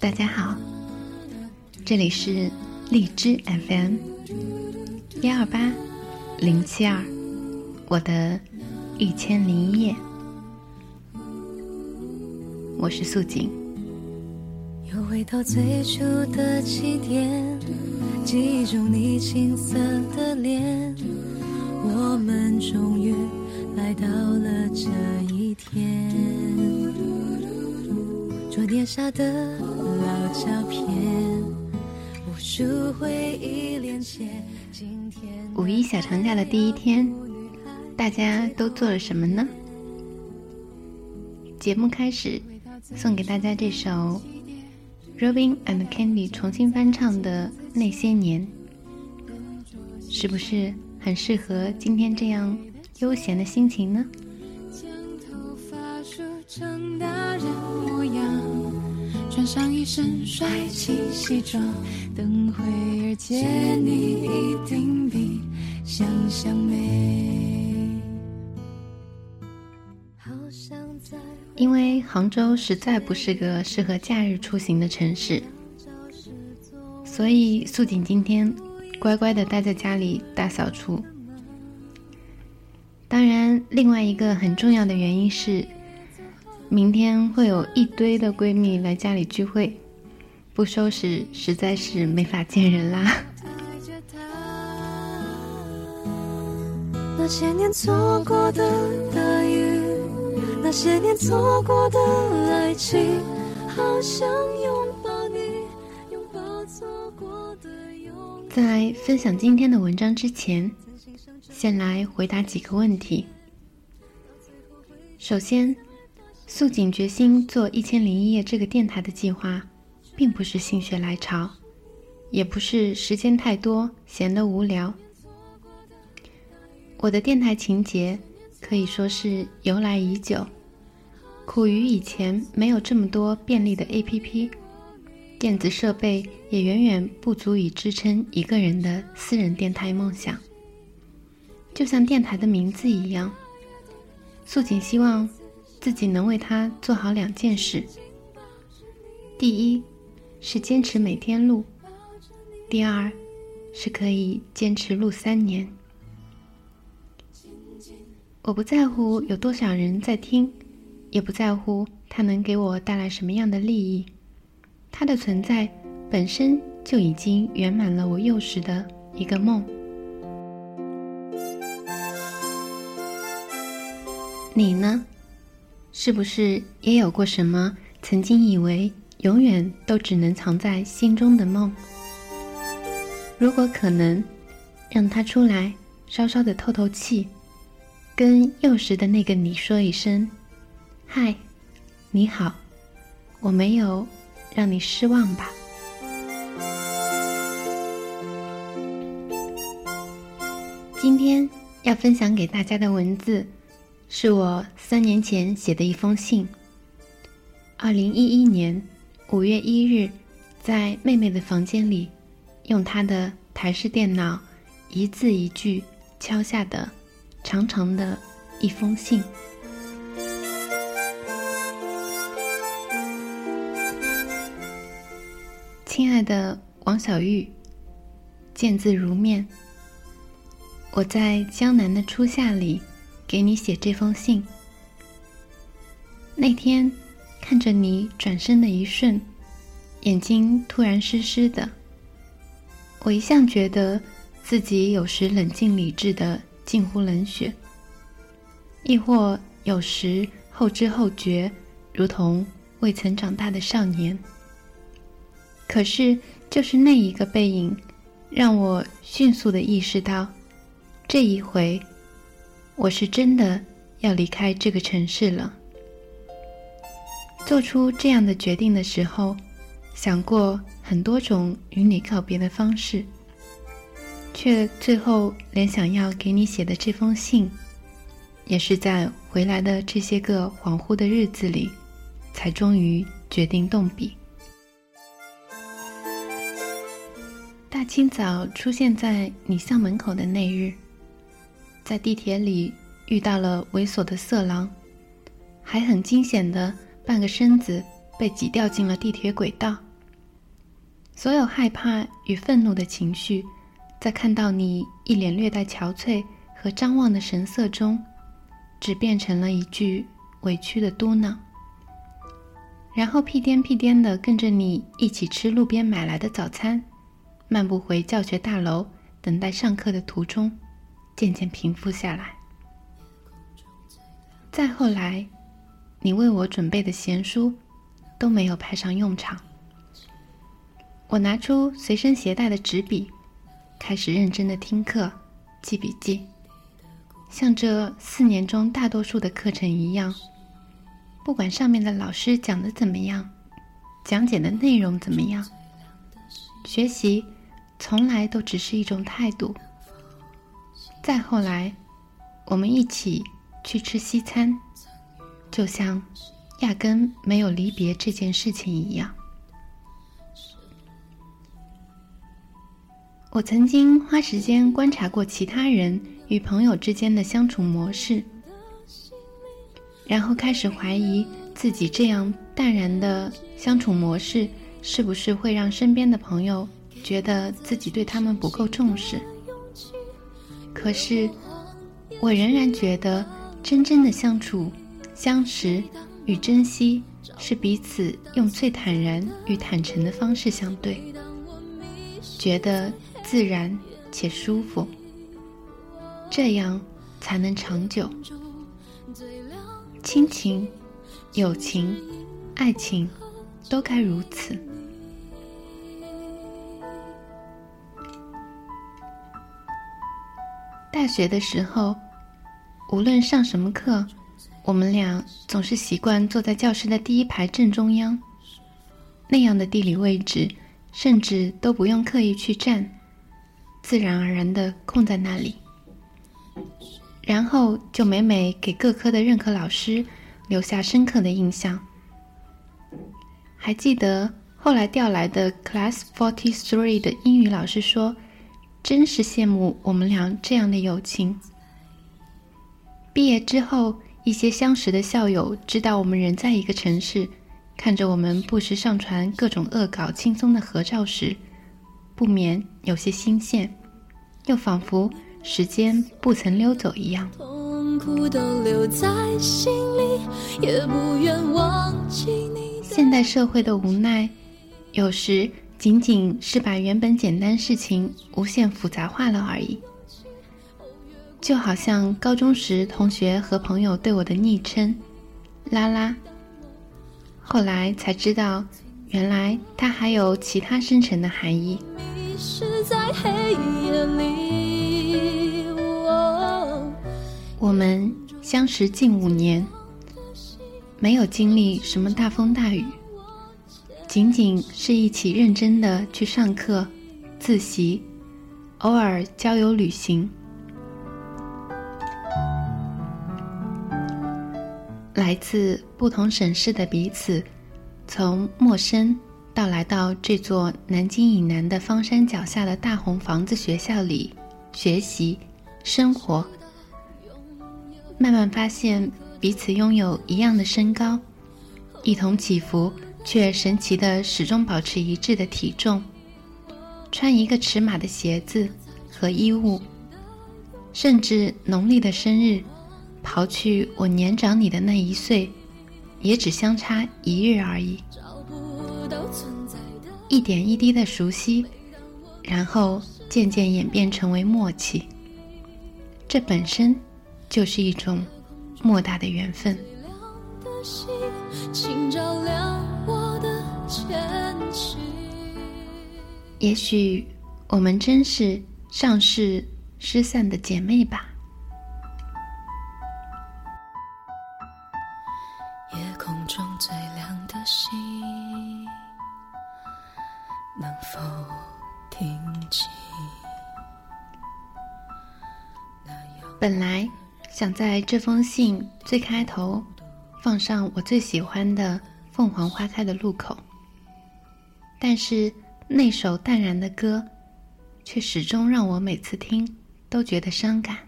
大家好，这里是荔枝 FM 幺二八零七二，我的一千零一夜，我是素锦。又回到最初的起点，记忆中你青涩的脸，我们终于来到了这一天，桌垫下的。照片，无数回忆连接。五一小长假的第一天，大家都做了什么呢？节目开始，送给大家这首 Robin and Candy 重新翻唱的《那些年》，是不是很适合今天这样悠闲的心情呢？穿上一身帅气西装，等会儿见你一定比想象美。好想在因为杭州实在不是个适合假日出行的城市，所以素锦今天乖乖的待在家里大扫除。当然，另外一个很重要的原因是。明天会有一堆的闺蜜来家里聚会，不收拾实在是没法见人啦。那些年错过的大雨，那些年错过的爱情，好想拥抱你，拥抱错过的勇在分享今天的文章之前，先来回答几个问题。首先。素锦决心做《一千零一夜》这个电台的计划，并不是心血来潮，也不是时间太多闲得无聊。我的电台情节可以说是由来已久，苦于以前没有这么多便利的 APP，电子设备也远远不足以支撑一个人的私人电台梦想。就像电台的名字一样，素锦希望。自己能为他做好两件事：第一，是坚持每天录；第二，是可以坚持录三年。我不在乎有多少人在听，也不在乎它能给我带来什么样的利益，它的存在本身就已经圆满了我幼时的一个梦。你呢？是不是也有过什么曾经以为永远都只能藏在心中的梦？如果可能，让他出来稍稍的透透气，跟幼时的那个你说一声“嗨，你好”，我没有让你失望吧？今天要分享给大家的文字。是我三年前写的一封信。二零一一年五月一日，在妹妹的房间里，用她的台式电脑一字一句敲下的长长的一封信。亲爱的王小玉，见字如面。我在江南的初夏里。给你写这封信。那天，看着你转身的一瞬，眼睛突然湿湿的。我一向觉得自己有时冷静理智的近乎冷血，亦或有时后知后觉，如同未曾长大的少年。可是，就是那一个背影，让我迅速的意识到，这一回。我是真的要离开这个城市了。做出这样的决定的时候，想过很多种与你告别的方式，却最后连想要给你写的这封信，也是在回来的这些个恍惚的日子里，才终于决定动笔。大清早出现在你校门口的那日，在地铁里遇到了猥琐的色狼，还很惊险的半个身子。被挤掉进了地铁轨道。所有害怕与愤怒的情绪，在看到你一脸略带憔悴和张望的神色中，只变成了一句委屈的嘟囔。然后屁颠屁颠的跟着你一起吃路边买来的早餐，漫步回教学大楼，等待上课的途中，渐渐平复下来。再后来，你为我准备的闲书。都没有派上用场。我拿出随身携带的纸笔，开始认真的听课、记笔记，像这四年中大多数的课程一样，不管上面的老师讲的怎么样，讲解的内容怎么样，学习从来都只是一种态度。再后来，我们一起去吃西餐，就像。压根没有离别这件事情一样。我曾经花时间观察过其他人与朋友之间的相处模式，然后开始怀疑自己这样淡然的相处模式是不是会让身边的朋友觉得自己对他们不够重视。可是，我仍然觉得真正的相处、相识。与珍惜是彼此用最坦然与坦诚的方式相对，觉得自然且舒服，这样才能长久。亲情、友情、爱情，都该如此。大学的时候，无论上什么课。我们俩总是习惯坐在教室的第一排正中央，那样的地理位置，甚至都不用刻意去站，自然而然的空在那里。然后就每每给各科的任课老师留下深刻的印象。还记得后来调来的 Class Forty Three 的英语老师说：“真是羡慕我们俩这样的友情。”毕业之后。一些相识的校友知道我们人在一个城市，看着我们不时上传各种恶搞、轻松的合照时，不免有些心羡，又仿佛时间不曾溜走一样。现代社会的无奈，有时仅仅是把原本简单事情无限复杂化了而已。就好像高中时同学和朋友对我的昵称“拉拉”，后来才知道，原来它还有其他深层的含义。我们相识近五年，没有经历什么大风大雨，仅仅是一起认真的去上课、自习，偶尔郊游旅行。来自不同省市的彼此，从陌生到来到这座南京以南的方山脚下的大红房子学校里学习生活，慢慢发现彼此拥有一样的身高，一同起伏却神奇的始终保持一致的体重，穿一个尺码的鞋子和衣物，甚至农历的生日。刨去我年长你的那一岁，也只相差一日而已。一点一滴的熟悉，然后渐渐演变成为默契。这本身就是一种莫大的缘分。也许我们真是上世失散的姐妹吧。夜空中最亮的星，能否听清？本来想在这封信最开头放上我最喜欢的《凤凰花开的路口》，但是那首淡然的歌，却始终让我每次听都觉得伤感。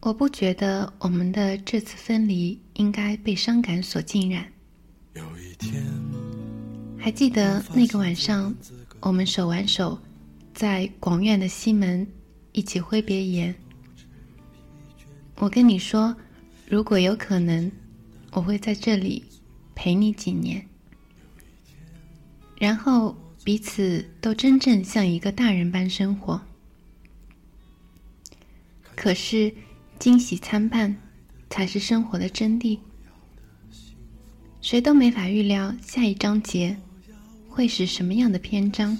我不觉得我们的这次分离应该被伤感所浸染。有一天，还记得那个晚上，我们手挽手，在广院的西门一起挥别言。我跟你说，如果有可能，我会在这里陪你几年，然后彼此都真正像一个大人般生活。可是。惊喜参半，才是生活的真谛。谁都没法预料下一章节会是什么样的篇章，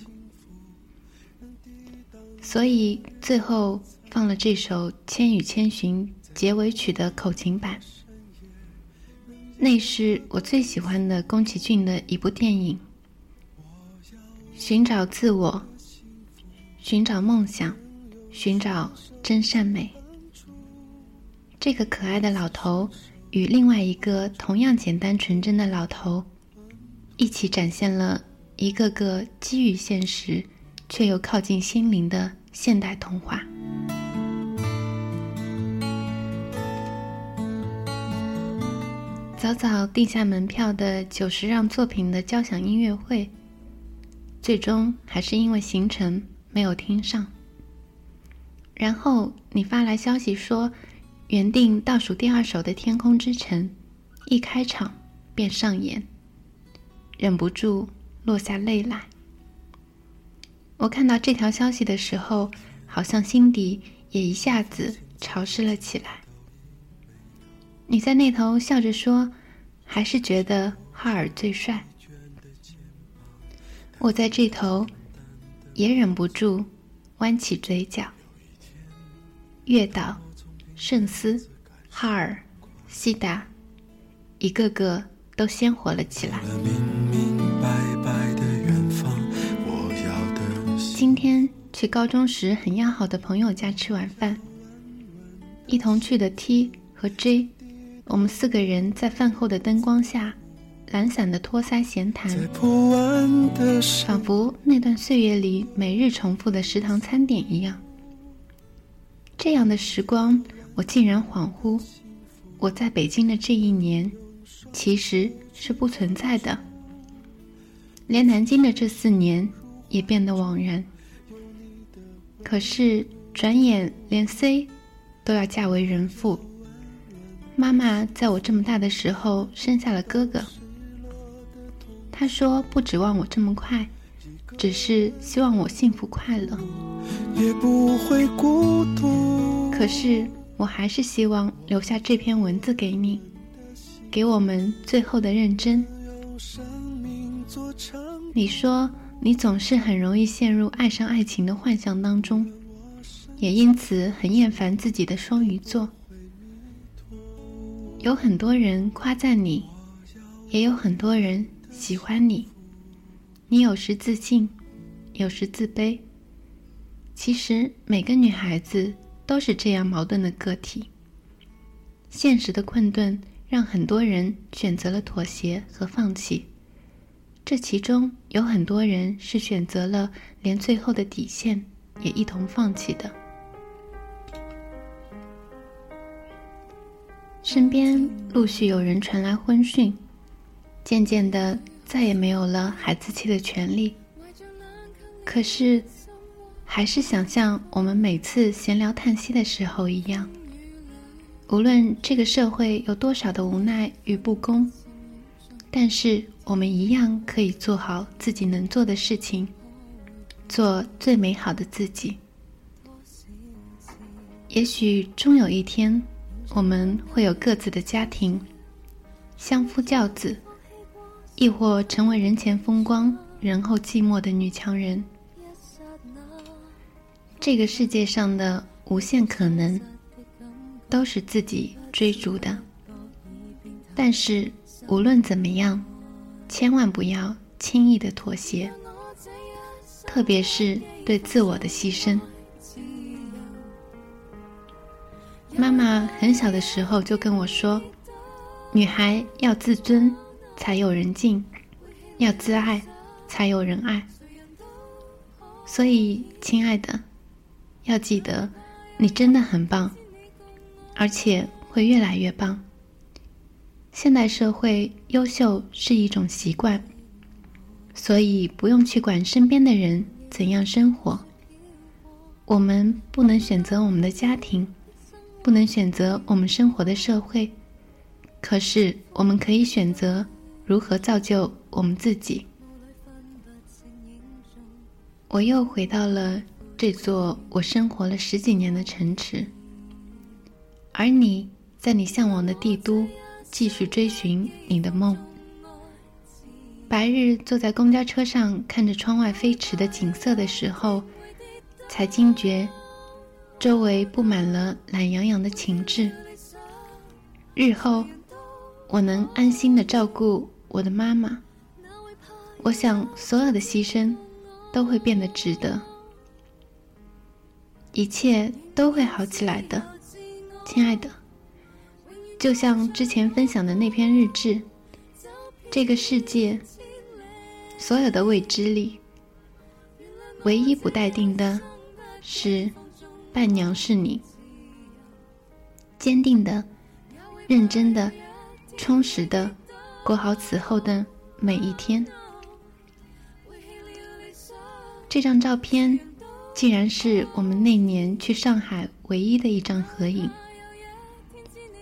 所以最后放了这首《千与千寻》结尾曲的口琴版。那是我最喜欢的宫崎骏的一部电影，寻找自我，寻找梦想，寻找真善美。这个可爱的老头与另外一个同样简单纯真的老头，一起展现了一个个基于现实却又靠近心灵的现代童话。早早定下门票的九十让作品的交响音乐会，最终还是因为行程没有听上。然后你发来消息说。原定倒数第二首的《天空之城》，一开场便上演，忍不住落下泪来。我看到这条消息的时候，好像心底也一下子潮湿了起来。你在那头笑着说：“还是觉得哈尔最帅。”我在这头也忍不住弯起嘴角。月岛。圣斯、哈尔、西达，一个个都鲜活了起来。今天去高中时很要好的朋友家吃晚饭，一同去的 T 和 J，我们四个人在饭后的灯光下，懒散的托腮闲谈，仿佛那段岁月里每日重复的食堂餐点一样。这样的时光。我竟然恍惚，我在北京的这一年，其实是不存在的。连南京的这四年也变得枉然。可是转眼连 C 都要嫁为人妇，妈妈在我这么大的时候生下了哥哥。她说不指望我这么快，只是希望我幸福快乐，也不会孤独。可是。我还是希望留下这篇文字给你，给我们最后的认真。你说你总是很容易陷入爱上爱情的幻象当中，也因此很厌烦自己的双鱼座。有很多人夸赞你，也有很多人喜欢你。你有时自信，有时自卑。其实每个女孩子。都是这样矛盾的个体。现实的困顿让很多人选择了妥协和放弃，这其中有很多人是选择了连最后的底线也一同放弃的。身边陆续有人传来婚讯，渐渐的再也没有了孩子气的权利。可是。还是想像我们每次闲聊叹息的时候一样，无论这个社会有多少的无奈与不公，但是我们一样可以做好自己能做的事情，做最美好的自己。也许终有一天，我们会有各自的家庭，相夫教子，亦或成为人前风光、人后寂寞的女强人。这个世界上的无限可能，都是自己追逐的。但是无论怎么样，千万不要轻易的妥协，特别是对自我的牺牲。妈妈很小的时候就跟我说：“女孩要自尊，才有人敬；要自爱，才有人爱。”所以，亲爱的，要记得，你真的很棒，而且会越来越棒。现代社会，优秀是一种习惯，所以不用去管身边的人怎样生活。我们不能选择我们的家庭。不能选择我们生活的社会，可是我们可以选择如何造就我们自己。我又回到了这座我生活了十几年的城池，而你在你向往的帝都继续追寻你的梦。白日坐在公交车上看着窗外飞驰的景色的时候，才惊觉。周围布满了懒洋洋的情致。日后，我能安心的照顾我的妈妈。我想，所有的牺牲都会变得值得，一切都会好起来的，亲爱的。就像之前分享的那篇日志，这个世界，所有的未知里，唯一不待定的，是。伴娘是你，坚定的、认真的、充实的过好此后的每一天。这张照片竟然是我们那年去上海唯一的一张合影，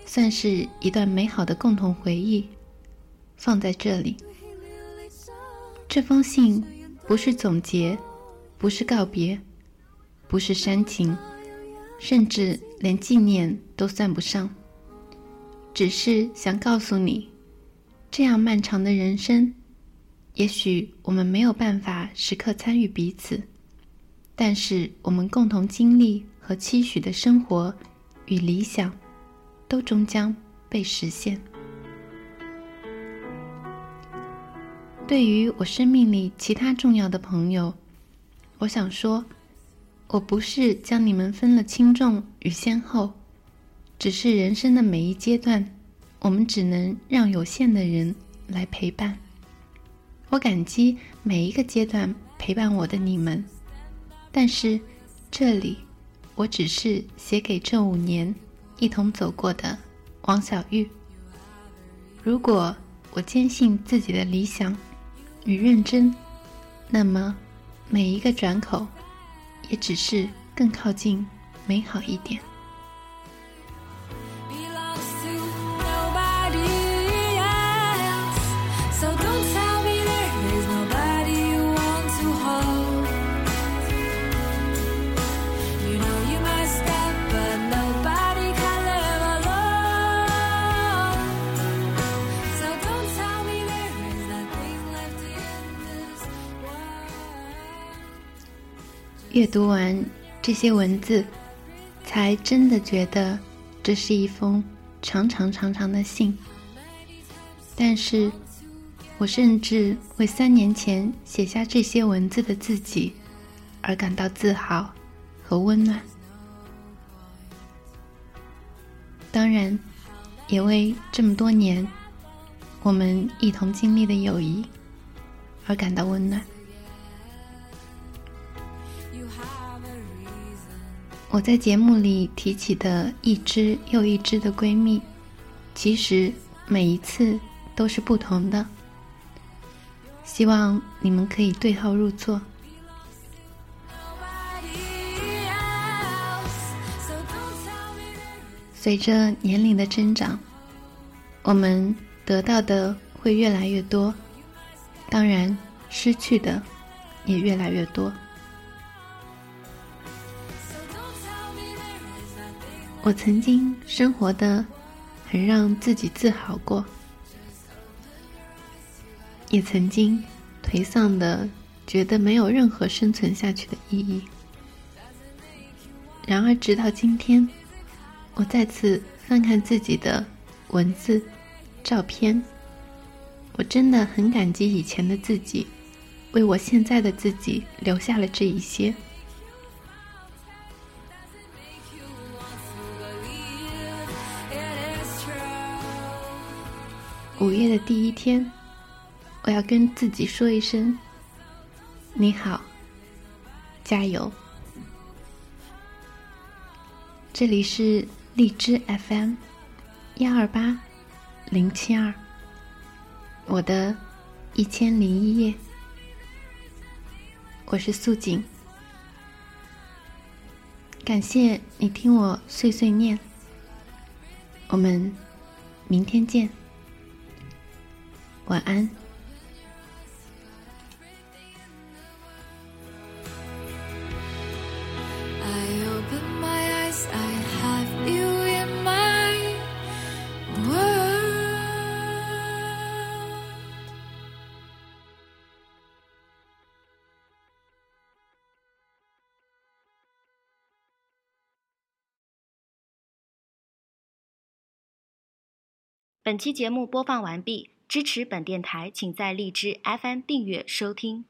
算是一段美好的共同回忆，放在这里。这封信不是总结，不是告别，不是煽情。甚至连纪念都算不上，只是想告诉你，这样漫长的人生，也许我们没有办法时刻参与彼此，但是我们共同经历和期许的生活与理想，都终将被实现。对于我生命里其他重要的朋友，我想说。我不是将你们分了轻重与先后，只是人生的每一阶段，我们只能让有限的人来陪伴。我感激每一个阶段陪伴我的你们，但是这里，我只是写给这五年一同走过的王小玉。如果我坚信自己的理想与认真，那么每一个转口。也只是更靠近美好一点。阅读完这些文字，才真的觉得这是一封长长长长的信。但是，我甚至为三年前写下这些文字的自己而感到自豪和温暖。当然，也为这么多年我们一同经历的友谊而感到温暖。我在节目里提起的一只又一只的闺蜜，其实每一次都是不同的。希望你们可以对号入座。随着年龄的增长，我们得到的会越来越多，当然失去的也越来越多。我曾经生活的很让自己自豪过，也曾经颓丧的觉得没有任何生存下去的意义。然而，直到今天，我再次翻看自己的文字、照片，我真的很感激以前的自己，为我现在的自己留下了这一些。第一天，我要跟自己说一声：你好，加油！这里是荔枝 FM 幺二八零七二。我的一千零一夜，我是素锦，感谢你听我碎碎念，我们明天见，晚安。本期节目播放完毕，支持本电台，请在荔枝 FM 订阅收听。